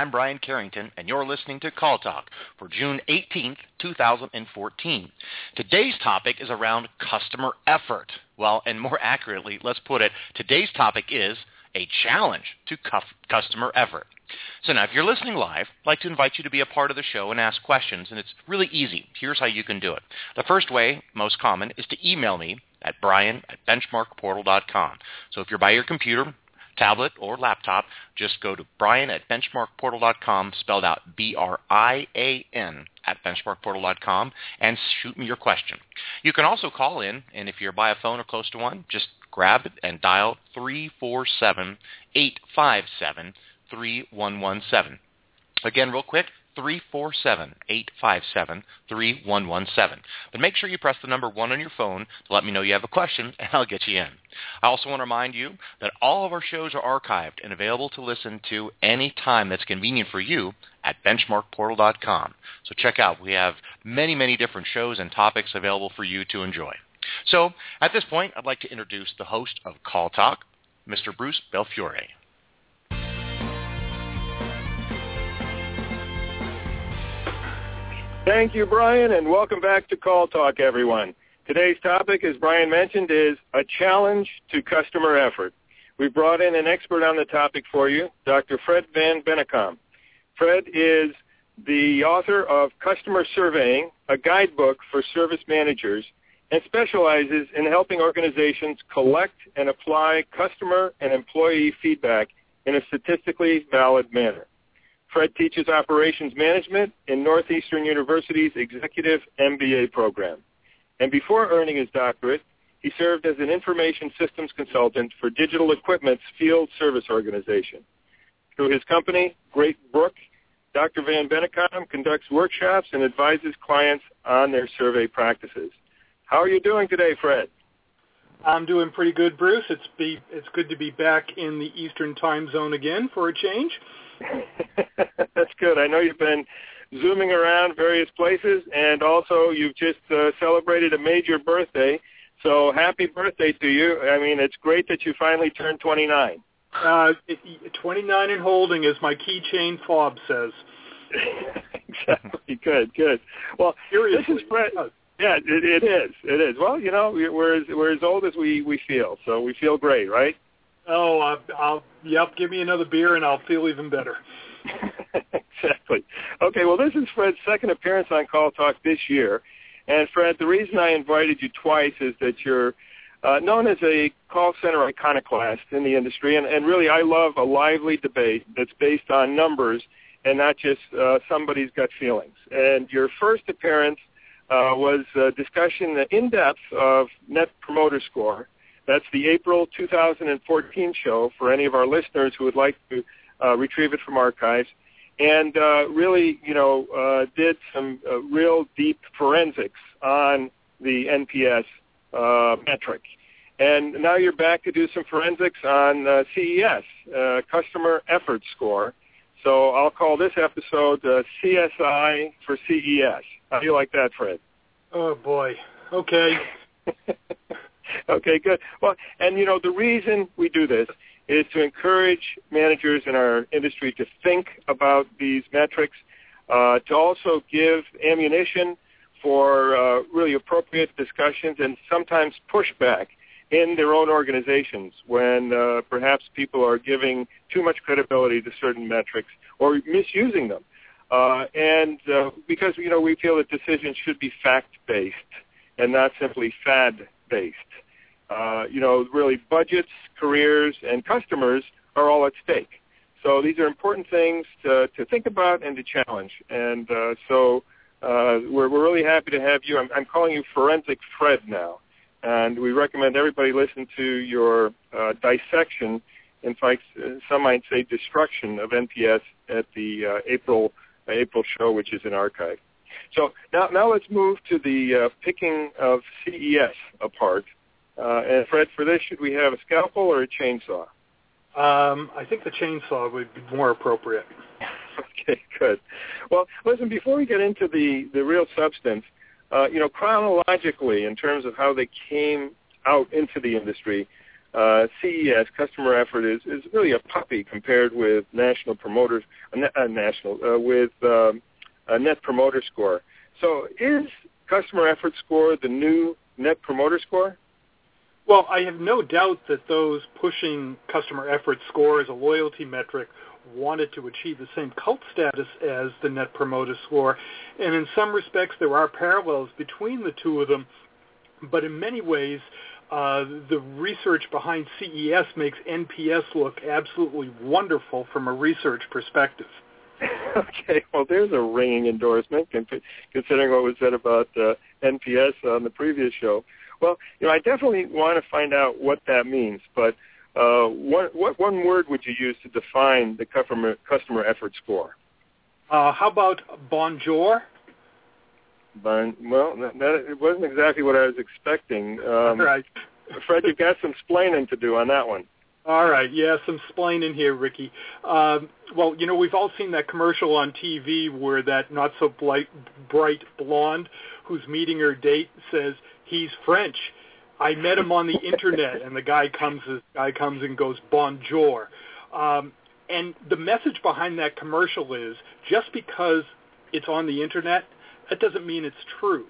I'm Brian Carrington, and you're listening to Call Talk for June 18th, 2014. Today's topic is around customer effort. Well, and more accurately, let's put it, today's topic is a challenge to customer effort. So now, if you're listening live, I'd like to invite you to be a part of the show and ask questions, and it's really easy. Here's how you can do it. The first way, most common, is to email me at brian at benchmarkportal.com. So if you're by your computer, tablet, or laptop, just go to brian at benchmarkportal.com, spelled out B-R-I-A-N at benchmarkportal.com, and shoot me your question. You can also call in, and if you're by a phone or close to one, just grab it and dial 347-857-3117. Again, real quick, 347-857-3117. But make sure you press the number 1 on your phone to let me know you have a question, and I'll get you in. I also want to remind you that all of our shows are archived and available to listen to any time that's convenient for you at benchmarkportal.com. So check out. We have many, many different shows and topics available for you to enjoy. So at this point, I'd like to introduce the host of Call Talk, Mr. Bruce Belfiore. Thank you, Brian, and welcome back to Call Talk, everyone. Today's topic, as Brian mentioned, is a challenge to customer effort. We brought in an expert on the topic for you, Dr. Fred Van Bennekom. Fred is the author of Customer Surveying, a guidebook for service managers, and specializes in helping organizations collect and apply customer and employee feedback in a statistically valid manner. Fred teaches operations management in Northeastern University's executive MBA program. And before earning his doctorate, he served as an information systems consultant for Digital Equipment's field service organization. Through his company, Great Brook, Dr. Van Bennekom conducts workshops and advises clients on their survey practices. How are you doing today, Fred? I'm doing pretty good, Bruce. It's be it's good to be back in the Eastern Time Zone again for a change. That's good. I know you've been zooming around various places, and also you've just uh, celebrated a major birthday. So happy birthday to you. I mean, it's great that you finally turned 29. Uh, 29 and holding, as my keychain fob says. exactly. Good, good. Well, Seriously. this is Fred. Yeah, it, it is. It is. Well, you know, we're as, we're as old as we, we feel, so we feel great, right? Oh, I'll, I'll yep. Give me another beer, and I'll feel even better. exactly. Okay. Well, this is Fred's second appearance on Call Talk this year, and Fred, the reason I invited you twice is that you're uh, known as a call center iconoclast in the industry, and, and really, I love a lively debate that's based on numbers and not just uh, somebody's gut feelings. And your first appearance uh, was a discussion in depth of Net Promoter Score that's the April 2014 show for any of our listeners who would like to uh, retrieve it from archives. And uh, really, you know, uh, did some uh, real deep forensics on the NPS uh, metric. And now you're back to do some forensics on uh, CES, uh, Customer Effort Score. So I'll call this episode uh, CSI for CES. How do you like that, Fred? Oh boy. Okay. okay, good. Well, and you know, the reason we do this is to encourage managers in our industry to think about these metrics, uh, to also give ammunition for uh, really appropriate discussions and sometimes pushback in their own organizations when uh, perhaps people are giving too much credibility to certain metrics or misusing them. Uh, and uh, because you know we feel that decisions should be fact-based and not simply fad-based. Uh, you know, really budgets, careers, and customers are all at stake. So these are important things to, to think about and to challenge. And uh, so uh, we're, we're really happy to have you. I'm, I'm calling you Forensic Fred now. And we recommend everybody listen to your uh, dissection, in fact, some might say destruction of NPS at the uh, April uh, April show, which is in archive. So now, now let's move to the uh, picking of CES apart. Uh, and Fred, for this, should we have a scalpel or a chainsaw? Um, I think the chainsaw would be more appropriate. okay, good. Well, listen, before we get into the, the real substance, uh, you know, chronologically, in terms of how they came out into the industry, uh, CES, customer effort, is, is really a puppy compared with national promoters, uh, uh, national, uh, with um, a net promoter score. So is customer effort score the new net promoter score? Well, I have no doubt that those pushing customer effort score as a loyalty metric wanted to achieve the same cult status as the Net Promoter Score. And in some respects, there are parallels between the two of them. But in many ways, uh, the research behind CES makes NPS look absolutely wonderful from a research perspective. okay, well, there's a ringing endorsement considering what was said about uh, NPS on the previous show. Well, you know, I definitely want to find out what that means, but uh, what, what one word would you use to define the customer customer effort score? Uh, how about bonjour? Bon, well, that, that, it wasn't exactly what I was expecting. Um, right. Fred, you've got some splaining to do on that one. All right, yeah, some splaining here, Ricky. Um, well, you know, we've all seen that commercial on TV where that not so bright, bright blonde who's meeting her date says he's French I met him on the internet, and the guy comes, the guy comes and goes bonjour. Um, and the message behind that commercial is just because it's on the internet, that doesn't mean it's true.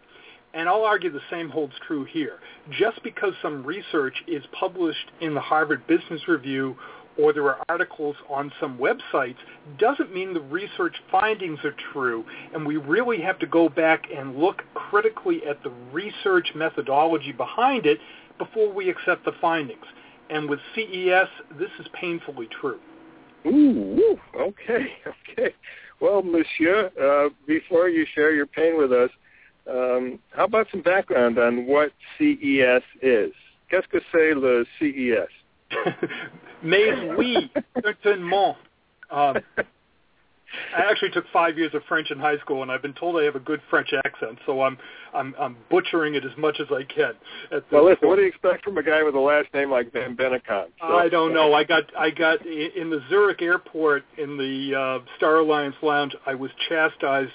And I'll argue the same holds true here. Just because some research is published in the Harvard Business Review or there are articles on some websites doesn't mean the research findings are true. And we really have to go back and look critically at the research methodology behind it before we accept the findings. And with CES, this is painfully true. Ooh, okay, okay. Well, monsieur, uh, before you share your pain with us, um, how about some background on what CES is? Qu'est-ce que c'est le CES? Mais oui, certainement. Um, I actually took five years of French in high school, and I've been told I have a good French accent, so I'm I'm, I'm butchering it as much as I can. well, listen, point. what do you expect from a guy with a last name like Van Bennekom? So. I don't know. I got I got in the Zurich airport in the uh, Star Alliance lounge. I was chastised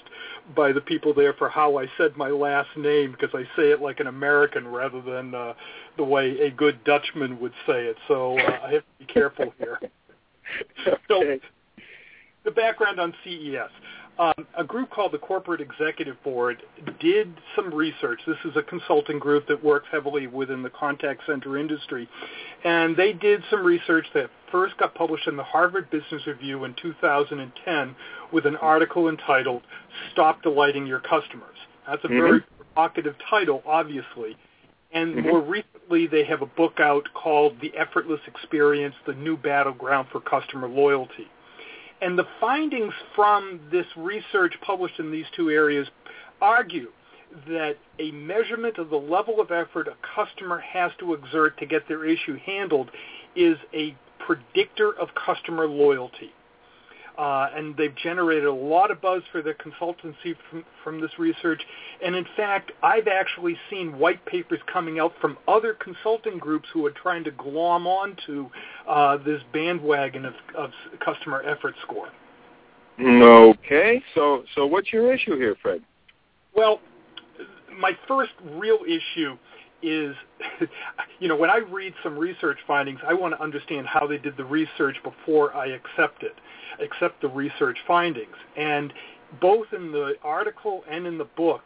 by the people there for how I said my last name because I say it like an American rather than uh, the way a good Dutchman would say it. So uh, I have to be careful here. okay. So the background on CES. Um, a group called the Corporate Executive Board did some research. This is a consulting group that works heavily within the contact center industry. And they did some research that first got published in the Harvard Business Review in 2010 with an article entitled Stop Delighting Your Customers. That's a mm-hmm. very provocative title, obviously. And mm-hmm. more recently, they have a book out called The Effortless Experience, The New Battleground for Customer Loyalty. And the findings from this research published in these two areas argue that a measurement of the level of effort a customer has to exert to get their issue handled is a predictor of customer loyalty. Uh, and they've generated a lot of buzz for their consultancy from, from this research. And in fact, I've actually seen white papers coming out from other consulting groups who are trying to glom onto uh, this bandwagon of, of customer effort score. Okay, so so what's your issue here, Fred? Well, my first real issue is, you know, when I read some research findings, I want to understand how they did the research before I accept it accept the research findings. And both in the article and in the book,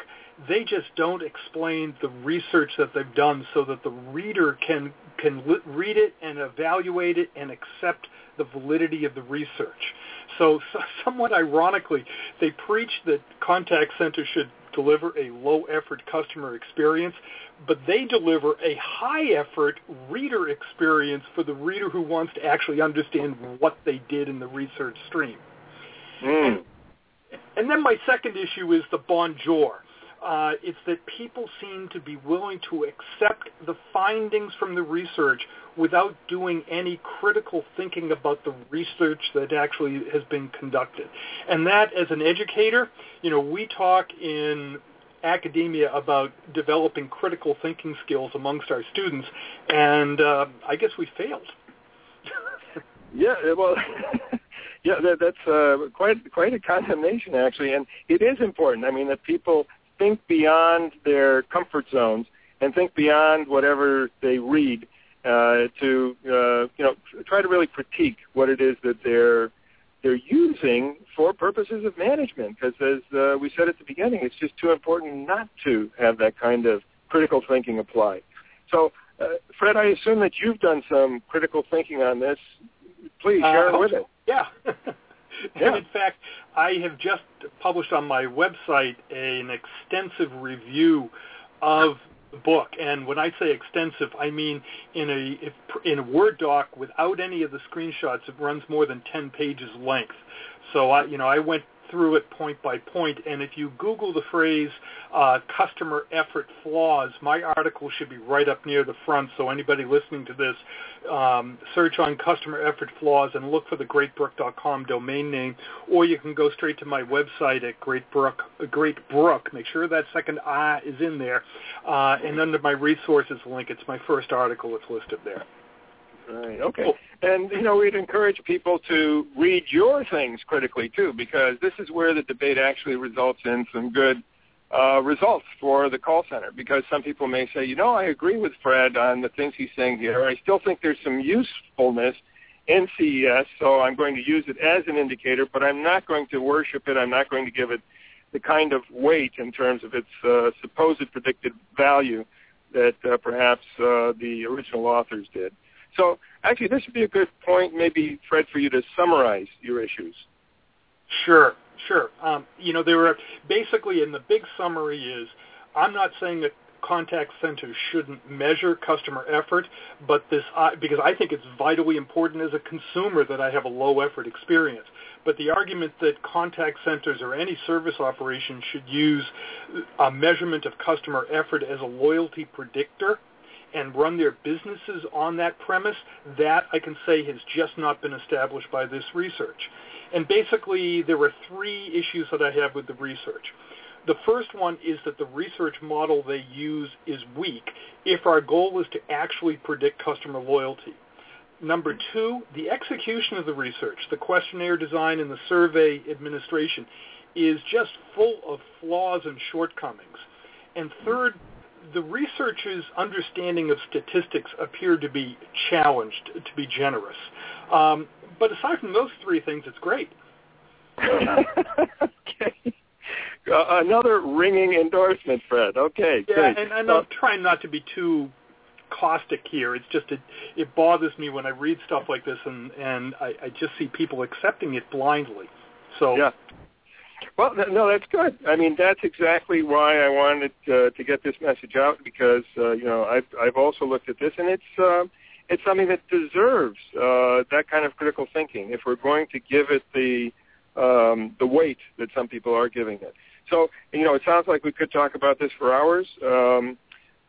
they just don't explain the research that they've done so that the reader can can read it and evaluate it and accept the validity of the research. So, so somewhat ironically, they preach that contact centers should deliver a low effort customer experience, but they deliver a high effort reader experience for the reader who wants to actually understand what they did in the research stream. Mm. And, and then my second issue is the bonjour. Uh, it's that people seem to be willing to accept the findings from the research without doing any critical thinking about the research that actually has been conducted. And that, as an educator, you know, we talk in academia about developing critical thinking skills amongst our students, and uh, I guess we failed. yeah, well, yeah, that, that's uh, quite quite a condemnation actually, and it is important. I mean, that people think beyond their comfort zones and think beyond whatever they read uh, to uh, you know try to really critique what it is that they're they're using for purposes of management. Because as uh, we said at the beginning, it's just too important not to have that kind of critical thinking applied. So, uh, Fred, I assume that you've done some critical thinking on this. Please share uh, it with us. Yeah. and in fact, I have just published on my website an extensive review of book. And when I say extensive, I mean in a if, in a Word doc without any of the screenshots, it runs more than 10 pages length. So I, you know, I went through it point by point. And if you Google the phrase uh, customer effort flaws, my article should be right up near the front. So anybody listening to this, um, search on customer effort flaws and look for the greatbrook.com domain name, or you can go straight to my website at Greatbrook, Greatbrook. Make sure that second I is in there. Uh, and under my resources link, it's my first article that's listed there. Right. Okay. Cool. And you know, we'd encourage people to read your things critically too, because this is where the debate actually results in some good uh, results for the call center. Because some people may say, you know, I agree with Fred on the things he's saying here. I still think there's some usefulness in CES, so I'm going to use it as an indicator, but I'm not going to worship it. I'm not going to give it the kind of weight in terms of its uh, supposed predicted value that uh, perhaps uh, the original authors did. So actually, this would be a good point, maybe, Fred, for you to summarize your issues. Sure, sure. Um, you know, there are basically, in the big summary is, I'm not saying that contact centers shouldn't measure customer effort, but this because I think it's vitally important as a consumer that I have a low effort experience. But the argument that contact centers or any service operation should use a measurement of customer effort as a loyalty predictor and run their businesses on that premise, that I can say has just not been established by this research. And basically, there were three issues that I have with the research. The first one is that the research model they use is weak if our goal is to actually predict customer loyalty. Number two, the execution of the research, the questionnaire design and the survey administration is just full of flaws and shortcomings. And third, the researchers' understanding of statistics appear to be challenged, to be generous. Um, but aside from those three things, it's great. okay. Uh, another ringing endorsement, Fred. Okay, yeah, great. and, and I'm trying not to be too caustic here. It's just it, it bothers me when I read stuff like this, and and I, I just see people accepting it blindly. So yeah. Well, no, that's good. I mean, that's exactly why I wanted uh, to get this message out because uh, you know I've I've also looked at this, and it's uh, it's something that deserves uh, that kind of critical thinking if we're going to give it the um, the weight that some people are giving it. So you know, it sounds like we could talk about this for hours, um,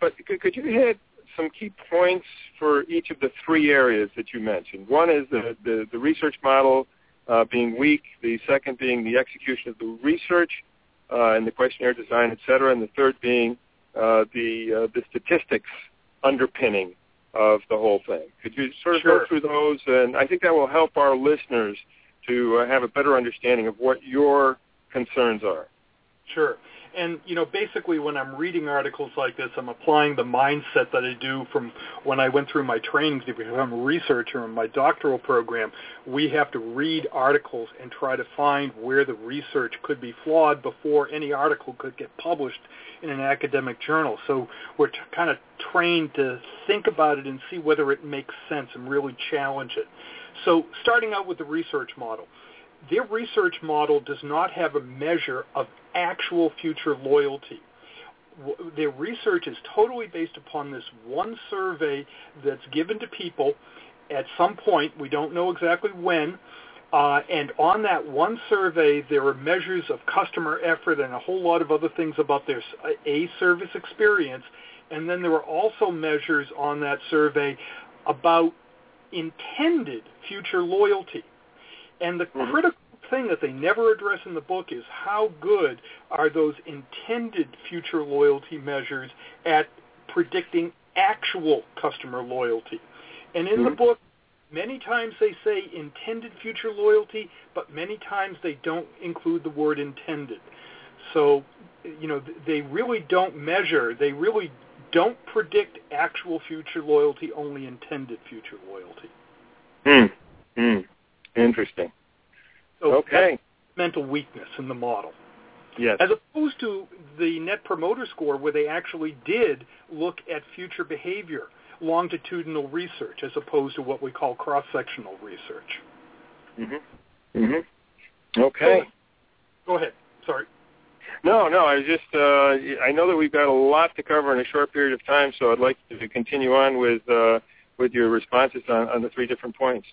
but could, could you hit some key points for each of the three areas that you mentioned? One is the the, the research model uh, being weak, the second being the execution of the research uh, and the questionnaire design, et cetera, and the third being uh, the, uh, the statistics underpinning of the whole thing. Could you sort of sure. go through those? And I think that will help our listeners to uh, have a better understanding of what your concerns are. Sure. And you know, basically, when I'm reading articles like this, I'm applying the mindset that I do from when I went through my training to become a researcher in my doctoral program. We have to read articles and try to find where the research could be flawed before any article could get published in an academic journal. So we're t- kind of trained to think about it and see whether it makes sense and really challenge it. So starting out with the research model their research model does not have a measure of actual future loyalty. Their research is totally based upon this one survey that's given to people at some point, we don't know exactly when, uh, and on that one survey, there are measures of customer effort and a whole lot of other things about their a service experience. And then there are also measures on that survey about intended future loyalty. And the mm-hmm. critical thing that they never address in the book is how good are those intended future loyalty measures at predicting actual customer loyalty. And in mm-hmm. the book, many times they say intended future loyalty, but many times they don't include the word intended. So, you know, they really don't measure, they really don't predict actual future loyalty, only intended future loyalty. Hmm. Hmm. Interesting. So okay. mental weakness in the model. Yes. As opposed to the Net Promoter Score, where they actually did look at future behavior, longitudinal research, as opposed to what we call cross-sectional research. Mm-hmm. Mm-hmm. Okay. Go ahead. Sorry. No, no. I just uh, I know that we've got a lot to cover in a short period of time, so I'd like to continue on with uh, with your responses on, on the three different points.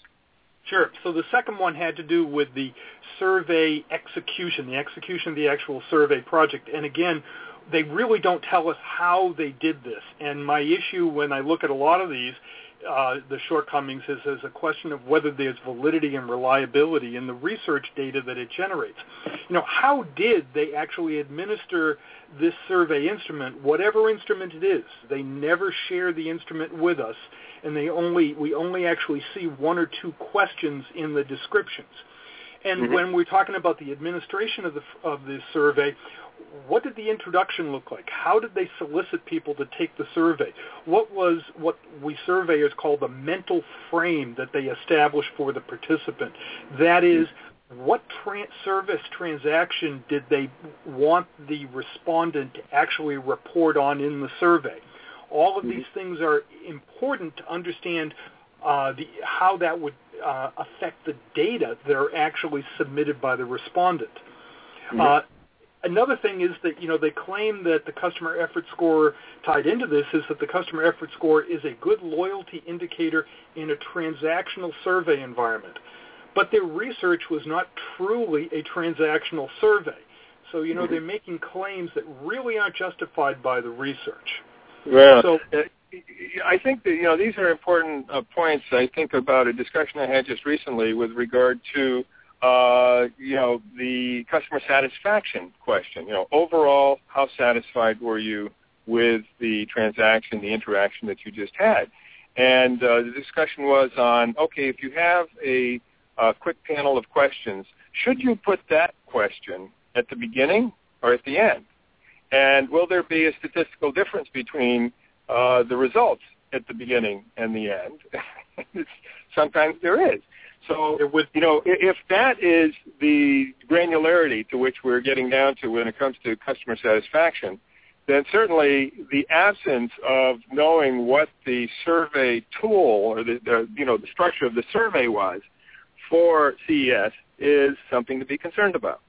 Sure. So the second one had to do with the survey execution, the execution of the actual survey project. And again, they really don't tell us how they did this. And my issue when I look at a lot of these, uh, the shortcomings is as a question of whether there's validity and reliability in the research data that it generates. You know, how did they actually administer this survey instrument, whatever instrument it is? They never share the instrument with us and they only we only actually see one or two questions in the descriptions. And Mhm. when we're talking about the administration of the of the survey, what did the introduction look like? How did they solicit people to take the survey? What was what we surveyors call the mental frame that they established for the participant? That is, what service transaction did they want the respondent to actually report on in the survey? All of these things are important to understand uh, the, how that would uh, affect the data that are actually submitted by the respondent. Mhm. Uh, another thing is that you know they claim that the customer effort score tied into this is that the customer effort score is a good loyalty indicator in a transactional survey environment. But their research was not truly a transactional survey. So you know Mhm. they're making claims that really aren't justified by the research. Well, So- uh, I think that you know these are important uh, points. I think about a discussion I had just recently with regard to uh, you know the customer satisfaction question. You know, overall, how satisfied were you with the transaction, the interaction that you just had? And uh, the discussion was on okay, if you have a, a quick panel of questions, should you put that question at the beginning or at the end? And will there be a statistical difference between uh, the results at the beginning and the end? Sometimes there is. So, It would you know, if that is the granularity to which we're getting down to when it comes to customer satisfaction, then certainly the absence of knowing what the survey tool or the, the you know the structure of the survey was for CES is something to be concerned about.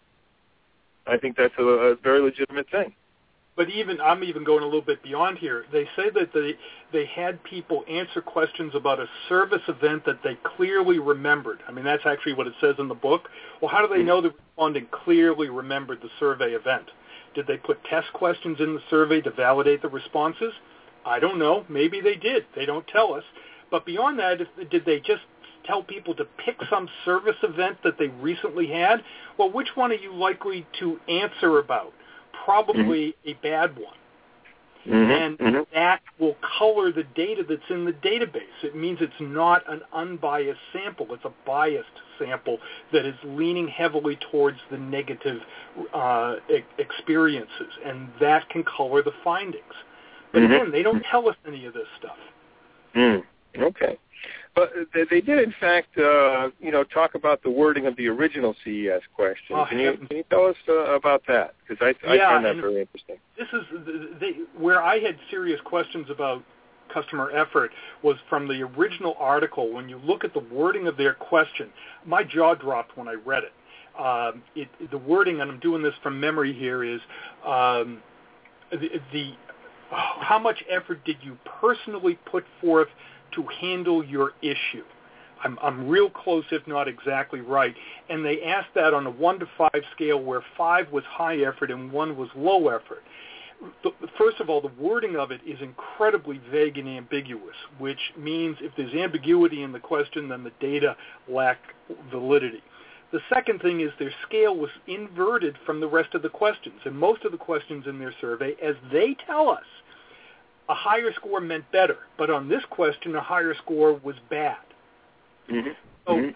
I think that's a, a very legitimate thing. But even I'm even going a little bit beyond here. They say that they they had people answer questions about a service event that they clearly remembered. I mean, that's actually what it says in the book. Well, how do they hmm. know the respondent clearly remembered the survey event? Did they put test questions in the survey to validate the responses? I don't know. Maybe they did. They don't tell us. But beyond that, if, did they just tell people to pick some service event that they recently had? Well, which one are you likely to answer about? Probably a bad one. And Mhm. that will color the data that's in the database. It means it's not an unbiased sample. It's a biased sample that is leaning heavily towards the negative uh, e- experiences, and that can color the findings. But Mhm. again, they don't tell us any of this stuff. Mm, okay. But they, they did, in fact, uh, you know, talk about the wording of the original CES question. Oh, can you can you tell us uh, about that? Because I, I Yeah, find that very interesting. This is they, where I had serious questions about customer effort was from the original article. When you look at the wording of their question, my jaw dropped when I read it. Um, it the wording, and I'm doing this from memory here, is um, the, the how much effort did you personally put forth to handle your issue? I'm, I'm real close, if not exactly right. And they asked that on a one to five scale, where five was high effort and one was low effort. First of all, the wording of it is incredibly vague and ambiguous, which means if there's ambiguity in the question, then the data lack validity. The second thing is their scale was inverted from the rest of the questions. And most of the questions in their survey, as they tell us, a higher score meant better. But on this question, a higher score was bad. Mm-hmm. So, Mhm.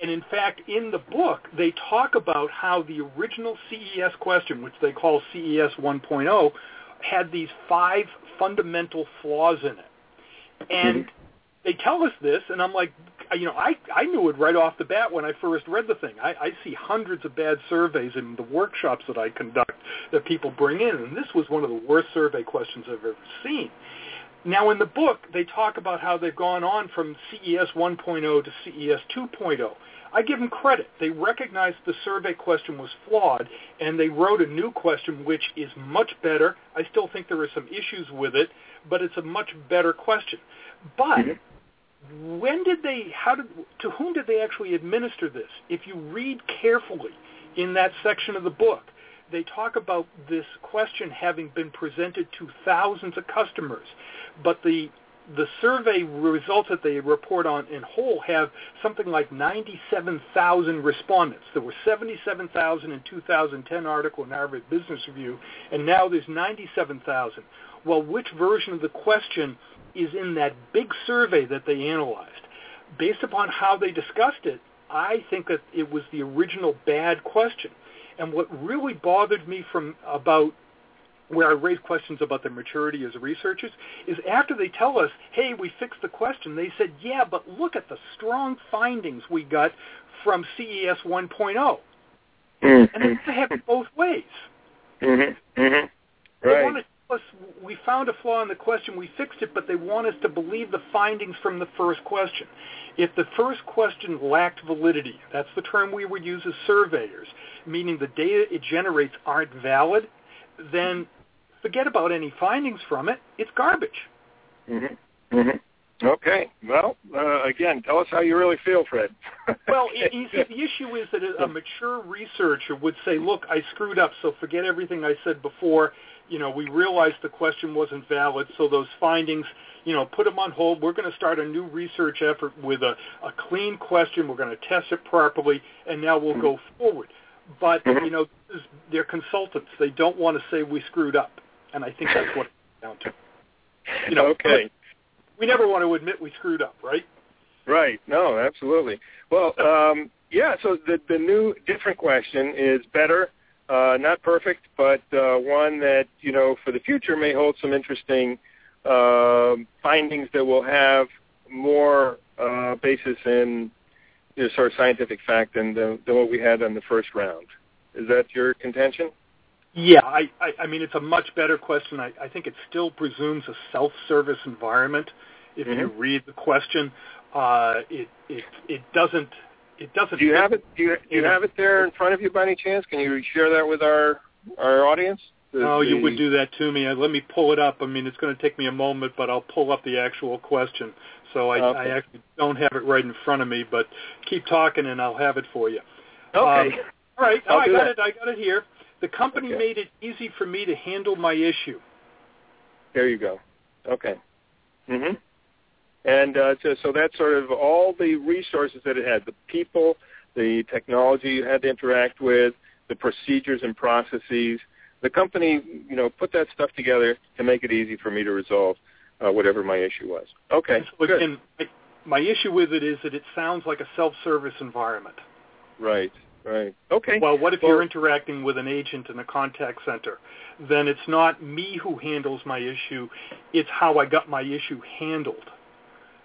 and in fact, in the book, they talk about how the original CES question, which they call CES 1.0, had these five fundamental flaws in it. And mm-hmm. they tell us this, and I'm like, you know, I, I knew it right off the bat when I first read the thing. I, I see hundreds of bad surveys in the workshops that I conduct that people bring in, and this was one of the worst survey questions I've ever seen. Now, in the book, they talk about how they've gone on from CES 1.0 to CES 2.0. I give them credit. They recognized the survey question was flawed, and they wrote a new question which is much better. I still think there are some issues with it, but it's a much better question. But mm-hmm when did they how did to whom did they actually administer this if you read carefully in that section of the book they talk about this question having been presented to thousands of customers but the the survey results that they report on in whole have something like 97,000 respondents. There were 77,000 in 2010 article in Harvard Business Review, and now there's 97,000. Well, which version of the question is in that big survey that they analyzed. Based upon how they discussed it, I think that it was the original bad question. And what really bothered me from about where I raised questions about their maturity as researchers is after they tell us, hey, we fixed the question, they said, yeah, but look at the strong findings we got from CES 1.0. Mm-hmm. And they have it both ways. Mm-hmm. Mm-hmm. Right. They want to us we found a flaw in the question, we fixed it, but they want us to believe the findings from the first question. If the first question lacked validity, that's the term we would use as surveyors, meaning the data it generates aren't valid, then forget about any findings from it. It's garbage. Mm-hmm. Mm-hmm. Okay. Well, uh, again, tell us how you really feel, Fred. well, it, it, the issue is that a, a mature researcher would say, look, I screwed up, so forget everything I said before you know, we realized the question wasn't valid, so those findings, you know, put them on hold. We're going to start a new research effort with a, a clean question. We're going to test it properly, and now we'll go forward. But, mm-hmm. you know, they're consultants. They don't want to say we screwed up, and I think that's what it's down to. You know, okay. we never want to admit we screwed up, right? Right. No, absolutely. Well, um, yeah, so the, the new different question is better uh, not perfect, but uh, one that you know for the future may hold some interesting uh, findings that will have more uh, basis in you know, sort of scientific fact than, the, than what we had on the first round. Is that your contention? Yeah, I, I, I mean it's a much better question. I, I think it still presumes a self-service environment. If mm-hmm. you read the question, uh, it it it doesn't it doesn't. Do you have it? Do you, do you have it there in front of you by any chance? Can you share that with our our audience? The, oh, you would do that to me. Let me pull it up. I mean, it's going to take me a moment, but I'll pull up the actual question. So I, okay. I actually don't have it right in front of me, but keep talking and I'll have it for you. Okay. Um, all right. Oh, I got that. it. I got it here. The company okay. made it easy for me to handle my issue. There you go. Okay. Mhm. And uh, so, so that's sort of all the resources that it had, the people, the technology you had to interact with, the procedures and processes. The company, you know, put that stuff together to make it easy for me to resolve uh, whatever my issue was. Okay, good. Again, my issue with it is that it sounds like a self-service environment. Right, right. Okay. Well, what if well, you're interacting with an agent in a contact center? Then it's not me who handles my issue, it's how I got my issue handled.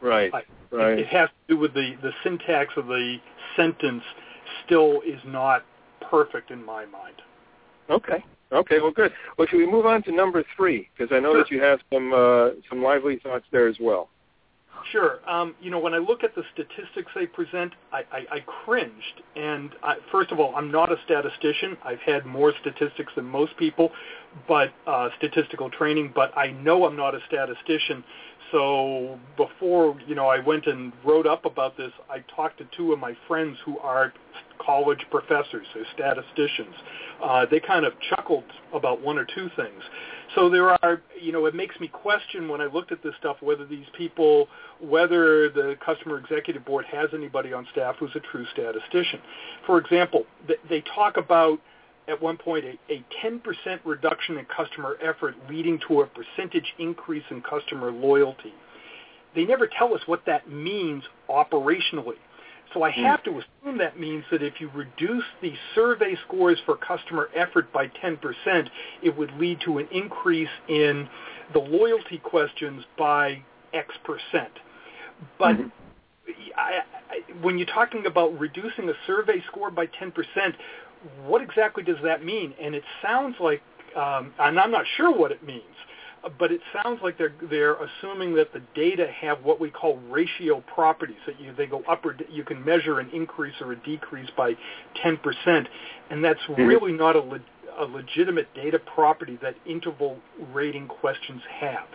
Right. I, right. It, has to do with the the syntax of the sentence. Still is not perfect in my mind. Okay. Okay. Well, good. Well, should we move on to number three? Because I know sure. that you have some uh, some lively thoughts there as well. Sure. Um, you know, when I look at the statistics they present, I, I, I cringed. And I, first of all, I'm not a statistician. I've had more statistics than most people, but uh, statistical training. But I know I'm not a statistician so before you know I went and wrote up about this, I talked to two of my friends who are college professors, they're statisticians. Uh, they kind of chuckled about one or two things. So there are, you know, it makes me question when I looked at this stuff whether these people, whether the customer executive board has anybody on staff who's a true statistician. For example, they talk about at one point a, a 10% reduction in customer effort leading to a percentage increase in customer loyalty. They never tell us what that means operationally. So I hmm. have to assume that means that if you reduce the survey scores for customer effort by 10%, it would lead to an increase in the loyalty questions by X percent. But mm-hmm. I, I, when you're talking about reducing a survey score by 10%, what exactly does that mean? And it sounds like, um, and I'm not sure what it means, but it sounds like they're they're assuming that the data have what we call ratio properties that you they go up or you can measure an increase or a decrease by 10%, and that's mm-hmm. really not a, le- a legitimate data property that interval rating questions have.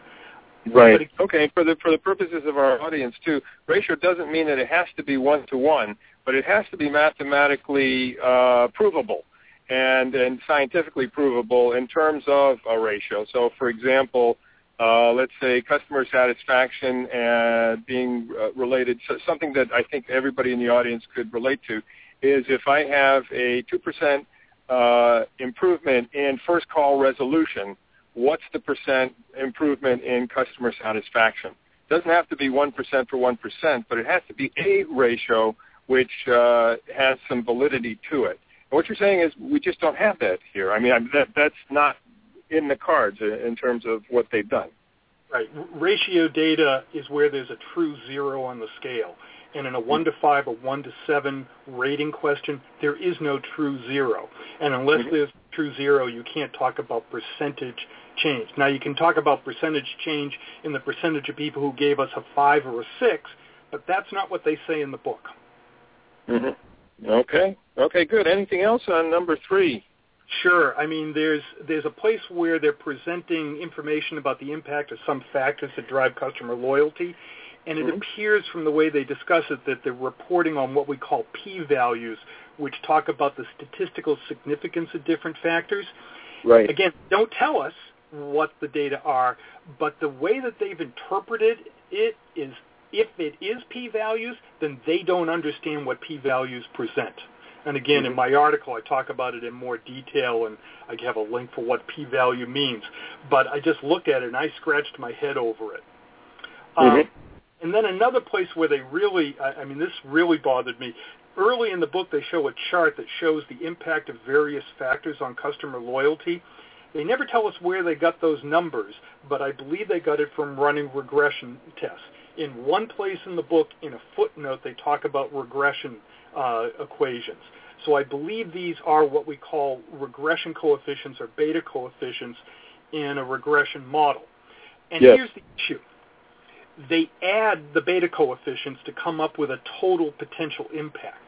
Right. It, okay. For the for the purposes of our audience too, ratio doesn't mean that it has to be one to one, but it has to be mathematically uh, provable and and scientifically provable in terms of a ratio. So, for example, uh, let's say customer satisfaction and being uh, related, so something that I think everybody in the audience could relate to, is if I have a two percent uh, improvement in first call resolution what's the percent improvement in customer satisfaction. It doesn't have to be 1% for 1%, but it has to be a ratio which uh, has some validity to it. And what you're saying is we just don't have that here. I mean, I, that, that's not in the cards in terms of what they've done. Right. Ratio data is where there's a true zero on the scale. And in a 1 to 5 or 1 to 7 rating question, there is no true zero. And unless mm-hmm. there's true zero, you can't talk about percentage change. Now you can talk about percentage change in the percentage of people who gave us a five or a six, but that's not what they say in the book. Mm-hmm. Okay. Okay. Good. Anything else on number three? Sure. I mean, there's there's a place where they're presenting information about the impact of some factors that drive customer loyalty, and it mm-hmm. appears from the way they discuss it that they're reporting on what we call p-values, which talk about the statistical significance of different factors. Right. Again, don't tell us what the data are, but the way that they've interpreted it is if it is p-values, then they don't understand what p-values present. And again, mm-hmm. in my article, I talk about it in more detail, and I have a link for what p-value means. But I just looked at it, and I scratched my head over it. Mm-hmm. Um, and then another place where they really, I, I mean, this really bothered me. Early in the book, they show a chart that shows the impact of various factors on customer loyalty. They never tell us where they got those numbers, but I believe they got it from running regression tests. In one place in the book, in a footnote, they talk about regression uh, equations. So I believe these are what we call regression coefficients or beta coefficients in a regression model. And yes. here's the issue. They add the beta coefficients to come up with a total potential impact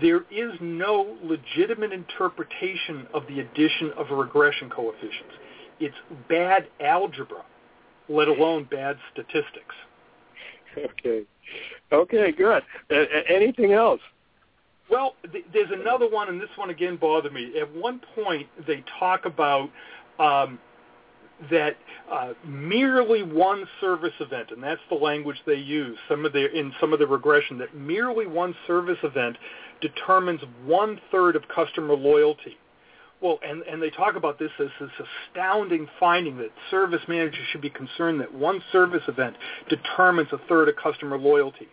there is no legitimate interpretation of the addition of regression coefficients. It's bad algebra, let alone bad statistics. Okay. Okay, good. Uh, anything else? Well, th- there's another one, and this one again bothered me. At one point, they talk about um, that uh, merely one service event, and that's the language they use. Some of the in some of the regression that merely one service event determines one third of customer loyalty. Well, and, and they talk about this as this astounding finding that service managers should be concerned that one service event determines a third of customer loyalty.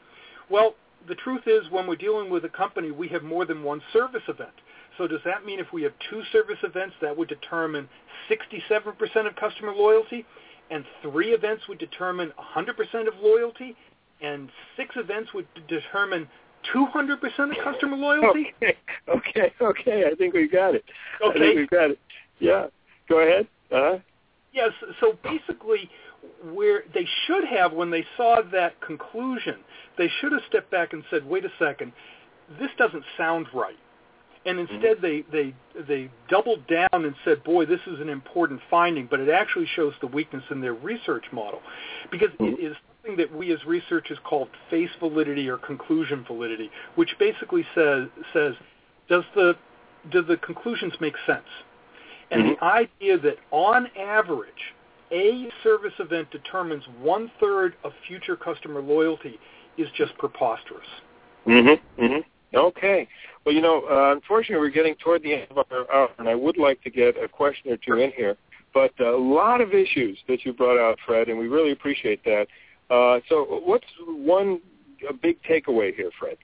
Well, the truth is when we're dealing with a company, we have more than one service event. So does that mean if we have two service events, that would determine 67% of customer loyalty, and three events would determine 100% of loyalty, and six events would determine 200% of customer loyalty? Okay, okay, okay. I think we got it. Okay. I think we got it. Yeah. Go ahead. Uh-huh. Yes. So basically, where they should have, when they saw that conclusion, they should have stepped back and said, wait a second, this doesn't sound right. And mm-hmm. instead mm-hmm. they, they, they doubled down and said, boy, this is an important finding, but it actually shows the weakness in their research model. Because mm-hmm. it is something that we as researchers call face validity or conclusion validity, which basically says, says does the, do the conclusions make sense? And mm-hmm. the idea that on average, a service event determines one-third of future customer loyalty is just preposterous. Mm-hmm. Mm-hmm. Okay. Well, you know, uh, unfortunately, we're getting toward the end of our hour, and I would like to get a question or two in here. But a lot of issues that you brought out, Fred, and we really appreciate that. Uh, so what's one a big takeaway here, Fred?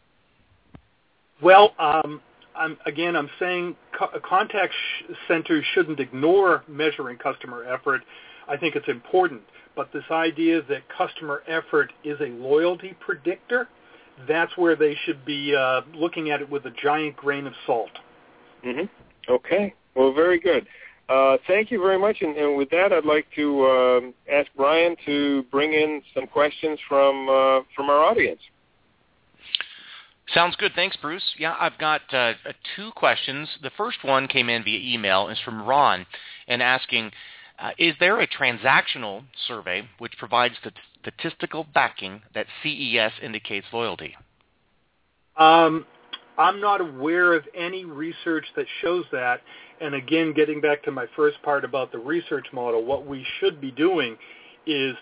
Well, um, I'm, again, I'm saying co- contact sh- centers shouldn't ignore measuring customer effort. I think it's important. But this idea that customer effort is a loyalty predictor, that's where they should be uh, looking at it with a giant grain of salt. Mm-hmm. Okay. Well, very good. Uh, thank you very much. And, and, with that, I'd like to um, ask Brian to bring in some questions from uh, from our audience. Sounds good. Thanks, Bruce. Yeah, I've got uh, two questions. The first one came in via email. It's from Ron, and asking, uh, is there a transactional survey which provides the statistical backing that CES indicates loyalty? Um, I'm not aware of any research that shows that. And again, getting back to my first part about the research model, what we should be doing is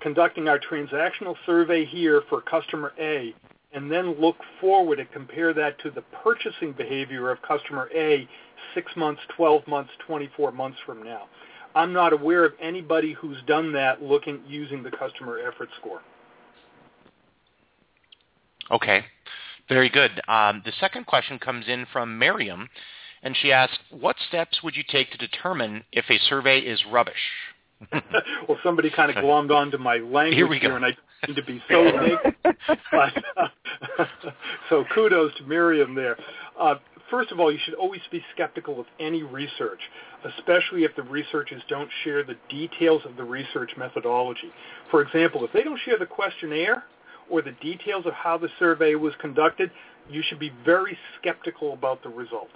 conducting our transactional survey here for customer A and then look forward and compare that to the purchasing behavior of customer A six months, 12 months, 24 months from now. I'm not aware of anybody who's done that looking using the customer effort score. Okay, very good. Um, the second question comes in from Miriam, and she asks, what steps would you take to determine if a survey is rubbish? well, somebody kind of glommed onto my language here, here and I didn't to be so but, uh, so kudos to Miriam there. Uh, first of all, you should always be skeptical of any research, especially if the researchers don't share the details of the research methodology. For example, if they don't share the questionnaire or the details of how the survey was conducted, you should be very skeptical about the results.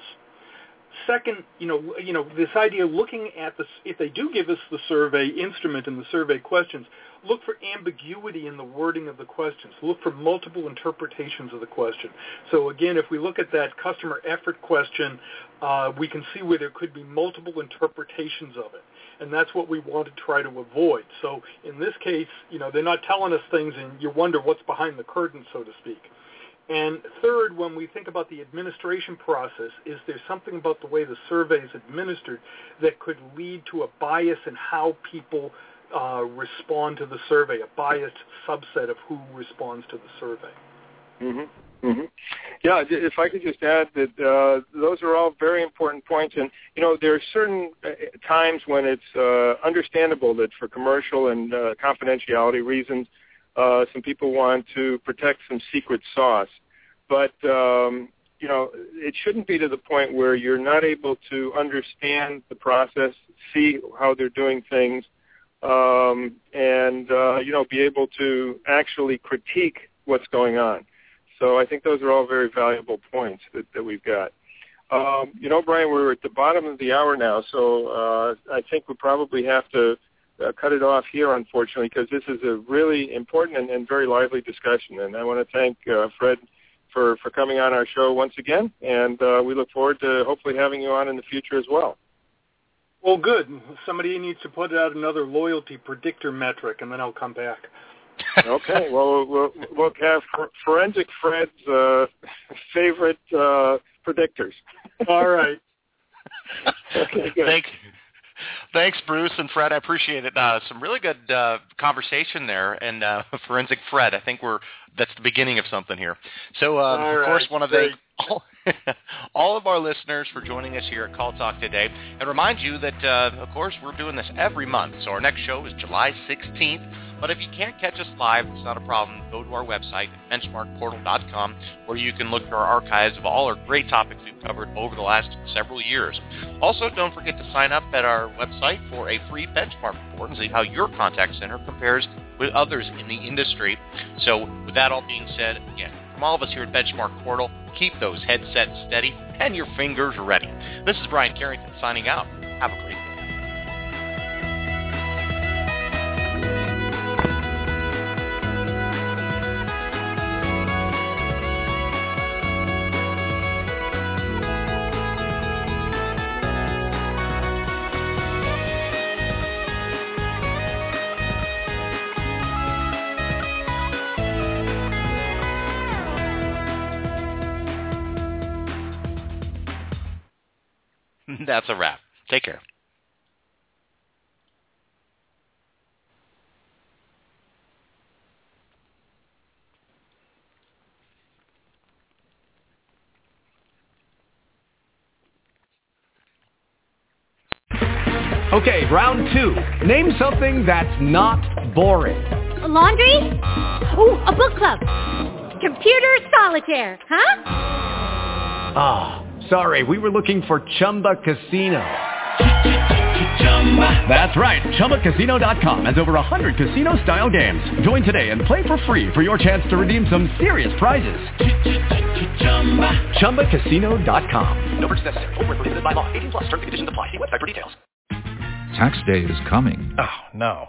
Second, you know, you know, this idea of looking at the if they do give us the survey instrument and the survey questions, look for ambiguity in the wording of the questions. Look for multiple interpretations of the question. So again, if we look at that customer effort question, uh, we can see where there could be multiple interpretations of it, and that's what we want to try to avoid. So in this case, you know, they're not telling us things, and you wonder what's behind the curtain, so to speak. And third, when we think about the administration process, is there something about the way the survey is administered that could lead to a bias in how people uh, respond to the survey, a biased subset of who responds to the survey? Mm-hmm. Mm-hmm. Yeah, if I could just add that uh, those are all very important points, and you know there are certain uh, times when it's uh, understandable that for commercial and uh, confidentiality reasons, uh, some people want to protect some secret sauce, but um, you know it shouldn't be to the point where you're not able to understand the process, see how they're doing things, um, and uh, you know be able to actually critique what's going on. So I think those are all very valuable points that, that we've got. Um, you know, Brian, we're at the bottom of the hour now, so uh, I think we probably have to uh, cut it off here, unfortunately, because this is a really important and, and very lively discussion. And I want to thank uh, Fred for, for coming on our show once again, and uh, we look forward to hopefully having you on in the future as well. Well, good. Somebody needs to put out another loyalty predictor metric, and then I'll come back. Okay. Well, we'll, we'll have Forensic Fred's uh, favorite uh, predictors. All right. okay, good. Thank, thanks, Bruce and Fred. I appreciate it. Uh, some really good uh, conversation there, and uh, forensic Fred. I think we're that's the beginning of something here. So, uh, of right, course, want to great. thank all, all of our listeners for joining us here at Call Talk today, and remind you that, uh, of course, we're doing this every month. So our next show is July 16th. But if you can't catch us live, it's not a problem. Go to our website, benchmarkportal.com, where you can look for our archives of all our great topics we've covered over the last several years. Also, don't forget to sign up at our website for a free benchmark report and see how your contact center compares with others in the industry. So with that all being said, again, from all of us here at Benchmark Portal, keep those headsets steady and your fingers ready. This is Brian Carrington signing out. Have a great day. that's a wrap. Take care. Okay, round two. Name something that's not boring. A laundry? Uh. Ooh, a book club. Computer solitaire, huh? Ah sorry, we were looking for Chumba Casino. That's right. ChumbaCasino.com has over 100 casino-style games. Join today and play for free for your chance to redeem some serious prizes. ChumbaCasino.com. No purchase necessary. Full prohibited by law. 18 plus. Terms and conditions apply. See website for details. Tax day is coming. Oh, no.